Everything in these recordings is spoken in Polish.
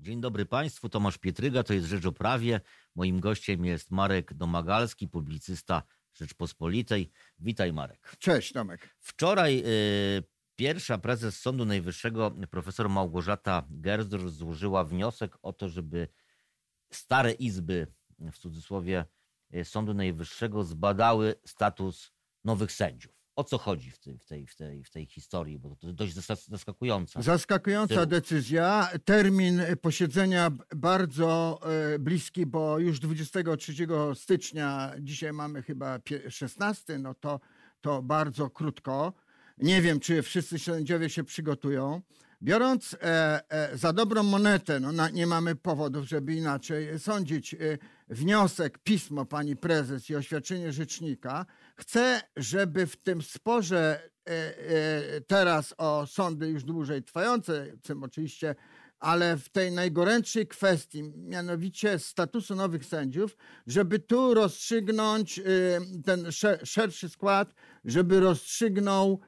Dzień dobry Państwu, Tomasz Pietryga, to jest Rzecz o Prawie. Moim gościem jest Marek Domagalski, publicysta Rzeczpospolitej. Witaj Marek. Cześć Tomek. Wczoraj y, pierwsza prezes Sądu Najwyższego, profesor Małgorzata Gersdor, złożyła wniosek o to, żeby stare izby, w cudzysłowie, y, Sądu Najwyższego zbadały status nowych sędziów. O co chodzi w tej, w tej, w tej, w tej historii? Bo to dość zaskakująca. Zaskakująca decyzja. Termin posiedzenia bardzo e, bliski, bo już 23 stycznia, dzisiaj mamy chyba 16, no to, to bardzo krótko. Nie wiem, czy wszyscy sędziowie się przygotują. Biorąc e, e, za dobrą monetę, no nie mamy powodów, żeby inaczej sądzić, e, wniosek, pismo pani prezes i oświadczenie rzecznika, chcę, żeby w tym sporze teraz o sądy już dłużej trwające, tym oczywiście, ale w tej najgorętszej kwestii, mianowicie statusu nowych sędziów, żeby tu rozstrzygnąć e, ten szerszy skład, żeby rozstrzygnął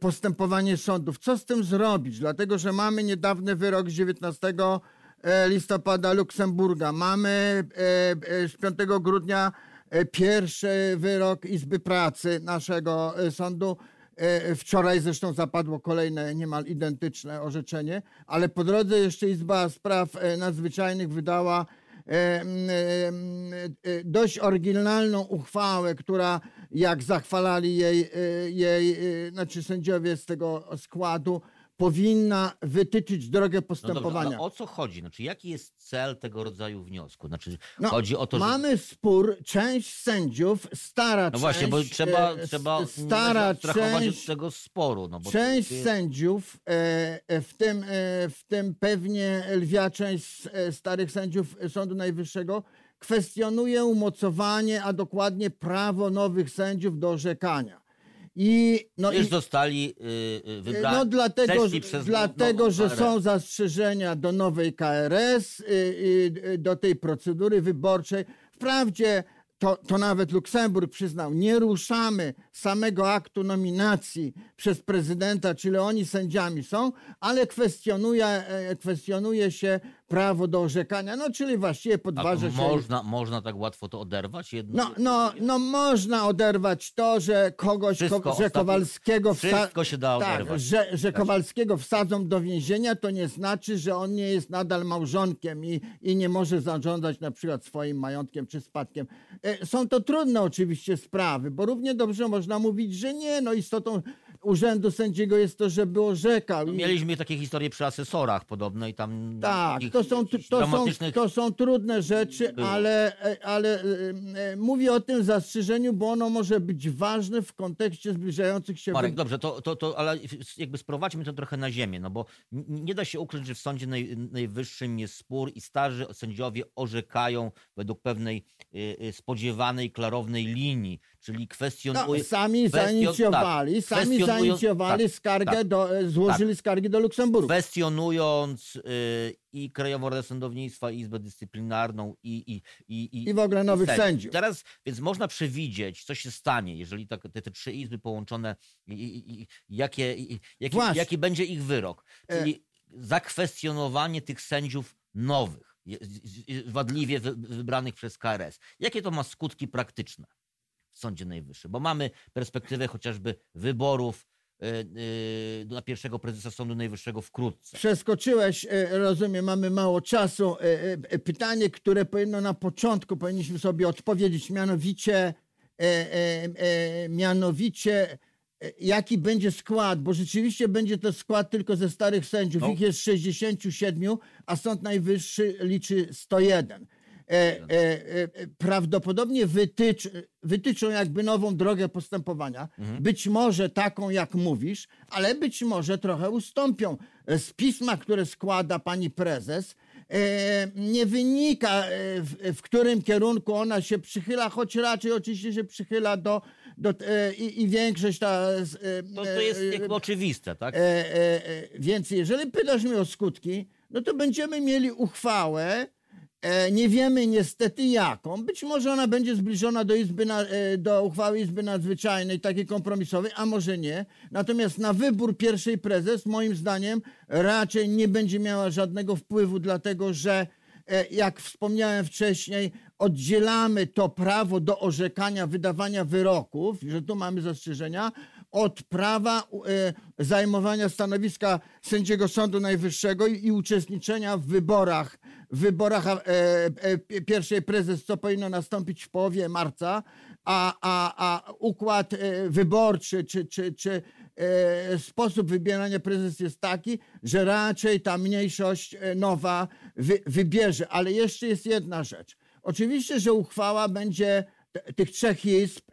postępowanie sądów. Co z tym zrobić? Dlatego, że mamy niedawny wyrok z 19 e, listopada Luksemburga. Mamy e, z 5 grudnia pierwszy wyrok Izby Pracy naszego sądu. Wczoraj zresztą zapadło kolejne niemal identyczne orzeczenie, ale po drodze jeszcze Izba Spraw Nadzwyczajnych wydała E, e, dość oryginalną uchwałę, która jak zachwalali jej, e, jej znaczy sędziowie z tego składu, powinna wytyczyć drogę postępowania. No o co chodzi? Znaczy, jaki jest cel tego rodzaju wniosku? Znaczy, no, chodzi o to, że... Mamy spór, część sędziów, stara no część... No właśnie, bo trzeba, trzeba stara część, od tego sporu. No bo część jest... sędziów, w tym, w tym pewnie lwia część starych sędziów Sądu Najwyższego, kwestionuje umocowanie, a dokładnie prawo nowych sędziów do orzekania. I, no Już i, zostali yy, wybrani. No dlatego, dlatego że są zastrzeżenia do nowej KRS, yy, yy, do tej procedury wyborczej. Wprawdzie to, to nawet Luksemburg przyznał, nie ruszamy samego aktu nominacji przez prezydenta, czyli oni sędziami są, ale kwestionuje, e, kwestionuje się prawo do orzekania, no czyli właściwie podważa się... Można, można tak łatwo to oderwać? Jedno... No, no, no można oderwać to, że kogoś, Wszystko, że Kowalskiego... Wszystko się da tak, oderwać. Że, że Kowalskiego wsadzą do więzienia, to nie znaczy, że on nie jest nadal małżonkiem i, i nie może zarządzać na przykład swoim majątkiem czy spadkiem. E, są to trudne oczywiście sprawy, bo równie dobrze można mówić, że nie, no istotą urzędu sędziego jest to, żeby orzekał. No, mieliśmy takie historie przy asesorach podobne i tam... Tak, to są, to, są, to są trudne rzeczy, ale, ale e, e, mówię o tym zastrzeżeniu, bo ono może być ważne w kontekście zbliżających się... Marek, dobrze, to, to, to, ale jakby sprowadźmy to trochę na ziemię, no bo nie da się ukryć, że w Sądzie naj, Najwyższym jest spór i starzy sędziowie orzekają według pewnej y, spodziewanej, klarownej linii, czyli kwestionują... No, sami kwestion, zainicjowali, tak, sami zainicjowali tak, skargę, tak, do, złożyli tak. skargi do Luksemburgu. Kwestionując y, i Krajową Radę Sądownictwa, i Izbę Dyscyplinarną i, i, i, i, w ogóle nowych sędziów. Teraz, więc można przewidzieć, co się stanie, jeżeli tak, te, te trzy izby połączone, jakie, jaki, jaki będzie ich wyrok. Czyli e... zakwestionowanie tych sędziów nowych, wadliwie wybranych przez KRS. Jakie to ma skutki praktyczne Sądzie Najwyższym? Bo mamy perspektywę chociażby wyborów E, e, na pierwszego prezesa Sądu Najwyższego wkrótce. Przeskoczyłeś, e, rozumiem, mamy mało czasu. Pytanie, które powinno na początku powinniśmy sobie odpowiedzieć, mianowicie, mianowicie jaki będzie skład, bo rzeczywiście będzie to skład tylko ze starych sędziów. No. Ich jest 67, a Sąd Najwyższy liczy 101. E, e, e, prawdopodobnie wytycz, wytyczą jakby nową drogę postępowania. Mhm. Być może taką, jak mówisz, ale być może trochę ustąpią. Z pisma, które składa pani prezes, nie wynika, w, w, którym kierunku ona się przychyla, choć raczej oczywiście się przychyla do, do i, i większość ta... To, to jest jakby oczywiste, tak? Więc jeżeli pytasz mnie o skutki, no to będziemy mieli uchwałę, nie wiemy niestety jaką. Być może ona będzie zbliżona do, izby na, e, do uchwały Izby Nadzwyczajnej, takiej kompromisowej, a może nie. Natomiast na wybór pierwszej prezes, moim zdaniem, raczej nie będzie miała żadnego wpływu, dlatego że, e, jak wspomniałem wcześniej, oddzielamy to prawo do orzekania, wydawania wyroków, że tu mamy zastrzeżenia, od prawa zajmowania stanowiska sędziego Sądu Najwyższego i uczestniczenia w wyborach w wyborach e, e, pierwszej prezes, co powinno nastąpić w połowie marca, a, a, a układ e, wyborczy czy, czy, czy e, sposób wybierania prezes jest taki, że raczej ta mniejszość e, nowa wy, wybierze. Ale jeszcze jest jedna rzecz. Oczywiście, że uchwała będzie tych trzech izb.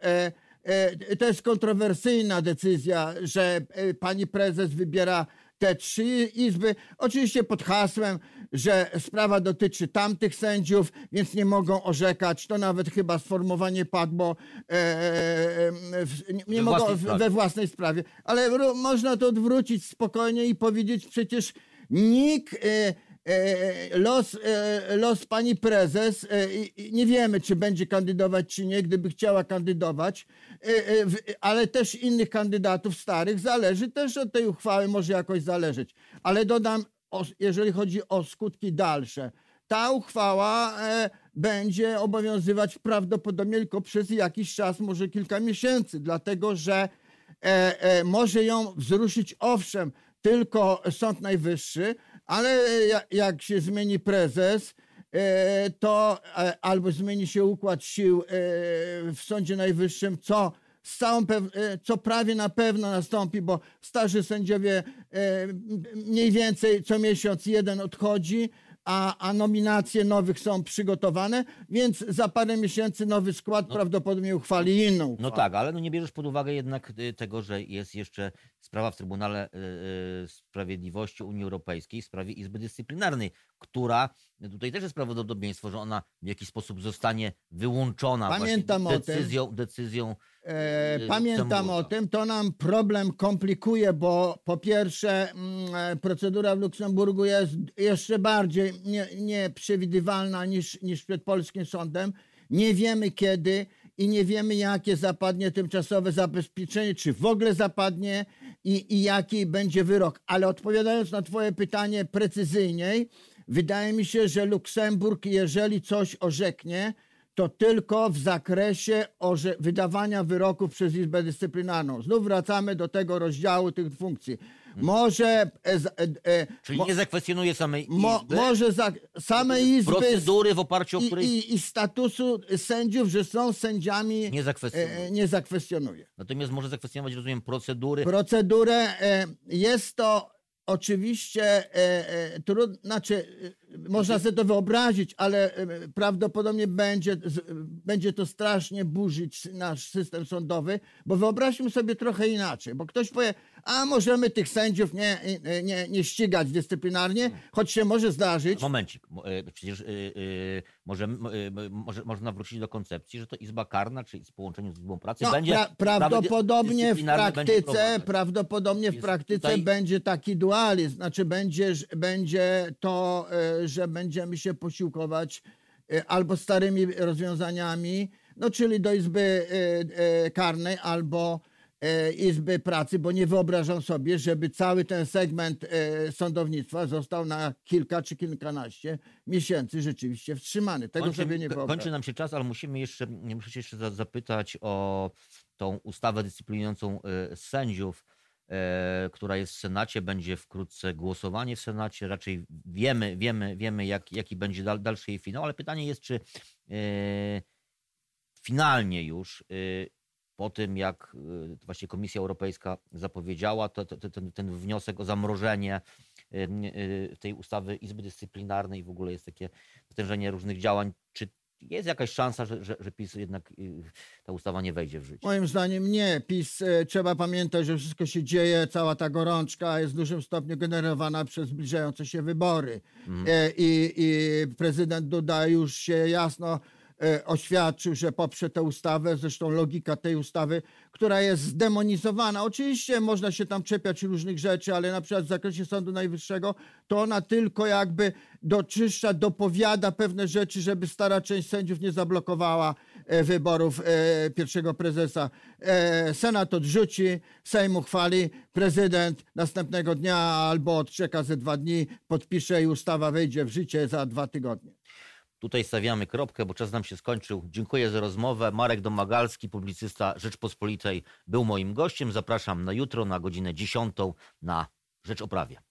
To jest kontrowersyjna decyzja, że pani prezes wybiera te trzy izby, oczywiście pod hasłem, że sprawa dotyczy tamtych sędziów, więc nie mogą orzekać. To nawet chyba sformułowanie padło e, e, nie we mogą własnej we własnej sprawie. Ale można to odwrócić spokojnie i powiedzieć przecież nikt. E, e los, e, los pani prezes, e, nie wiemy, czy będzie kandydować, czy nie, gdyby chciała kandydować, ale też innych kandydatów starych zależy też od tej uchwały, może jakoś zależeć. Ale dodam jeżeli chodzi o skutki dalsze. Ta uchwała e, będzie obowiązywać prawdopodobnie tylko przez jakiś czas, może kilka miesięcy, dlatego że e, e, może ją wzruszyć owszem tylko Sąd Najwyższy, ale jak się zmieni prezes, to albo zmieni się układ sił w Sądzie Najwyższym, co z całą e, co prawie na pewno nastąpi, bo starzy sędziowie e, mniej więcej co miesiąc jeden odchodzi, a, a nominacje nowych są przygotowane, więc za parę miesięcy nowy skład no, prawdopodobnie uchwali inną uchwałę. No tak, ale no nie bierzesz pod uwagę jednak y, tego, że jest jeszcze sprawa w Trybunale y, y, Sprawiedliwości Unii Europejskiej w sprawie Izby Dyscyplinarnej, która, tutaj też jest prawdopodobieństwo, że ona w jakiś sposób zostanie wyłączona Pamiętam decyzją, decyzją E, pamiętam o tym, to nam problem komplikuje, bo po pierwsze mm, e, procedura w Luksemburgu jest jeszcze bardziej nie, nieprzewidywalna niż, niż przed polskim sądem. Nie wiemy kiedy i nie wiemy jakie zapadnie tymczasowe zabezpieczenie, czy w ogóle zapadnie i, i jaki będzie wyrok. Ale odpowiadając na twoje pytanie precyzyjniej, wydaje mi się, że Luksemburg, jeżeli coś orzeknie, to tylko w zakresie wydawania wyroków przez Izbę Dyscyplinarną. Znów wracamy do tego rozdziału tych funkcji. Może. E, e, e, Czyli mo, nie zakwestionuje samej Izby. Mo, może za, samej Izby. Procedury, w oparciu o które. I, I, statusu sędziów, że są sędziami. Nie zakwestionuje. E, nie zakwestionuje. Natomiast może zakwestionować, rozumiem, procedury. Procedurę. E, jest to oczywiście e, e, trudno, znaczy, e, można sobie to wyobrazić, ale e, prawdopodobnie będzie, będzie to strasznie burzyć nasz system sądowy, bo wyobraźmy sobie trochę inaczej, bo ktoś powie, a możemy tych sędziów nie, nie, nie ścigać dyscyplinarnie, choć się może zdarzyć. Momencik, e, przecież może, może, można wrócić do koncepcji, że to Izba Karna, czyli z połączeniu z Izbą Pracy no, będzie... Pra, prawdopodobnie w praktyce, prawdopodobnie w praktyce tutaj... będzie taki dualizm, znaczy będzie, będzie to, że będziemy się posiłkować albo starymi rozwiązaniami, no czyli do Izby Karnej, albo Izby Pracy, bo nie wyobrażam sobie, żeby cały ten segment e, sądownictwa został na kilka czy kilkanaście miesięcy rzeczywiście wstrzymany. Tego kończy, sobie nie wyobrażam. Kończy nam się czas, ale musimy jeszcze, muszę jeszcze zapytać o tą ustawę dyscyplinującą e, sędziów, która jest w Senacie, będzie wkrótce głosowanie w Senacie. Raczej wiemy, wiemy, wiemy jak, jaki będzie dalszy jej finał, ale pytanie jest, czy finalnie już po tym, jak y, właśnie Komisja Europejska zapowiedziała to, to, ten, ten, wniosek o zamrożenie y, y, tej ustawy Izby Dyscyplinarnej, w ogóle jest takie natężenie różnych działań, czy jest jakaś szansa, że, że, że, PiS jednak ta ustawa nie wejdzie w życie? Moim zdaniem nie. PiS trzeba pamiętać, że wszystko się dzieje, cała ta gorączka jest w dużym stopniu generowana przez zbliżające się wybory. Mhm. I, I prezydent Duda już się jasno oświadczył, że poprze tę ustawę. Zresztą logika tej ustawy, która jest zdemonizowana. Oczywiście można się tam czepiać różnych rzeczy, ale na przykład w zakresie Sądu Najwyższego to ona tylko jakby doczyszcza, dopowiada pewne rzeczy, żeby stara część sędziów nie zablokowała e, wyborów e, pierwszego prezesa. Senat odrzuci, Sejm uchwali, prezydent następnego dnia albo odczeka ze dwa dni, podpisze i ustawa wejdzie w życie za dwa tygodnie. Tutaj stawiamy kropkę, bo czas nam się skończył. Dziękuję za rozmowę. Marek Domagalski, publicysta Rzeczpospolitej, był moim gościem. Zapraszam na jutro na godzinę 10 na Rzecz o.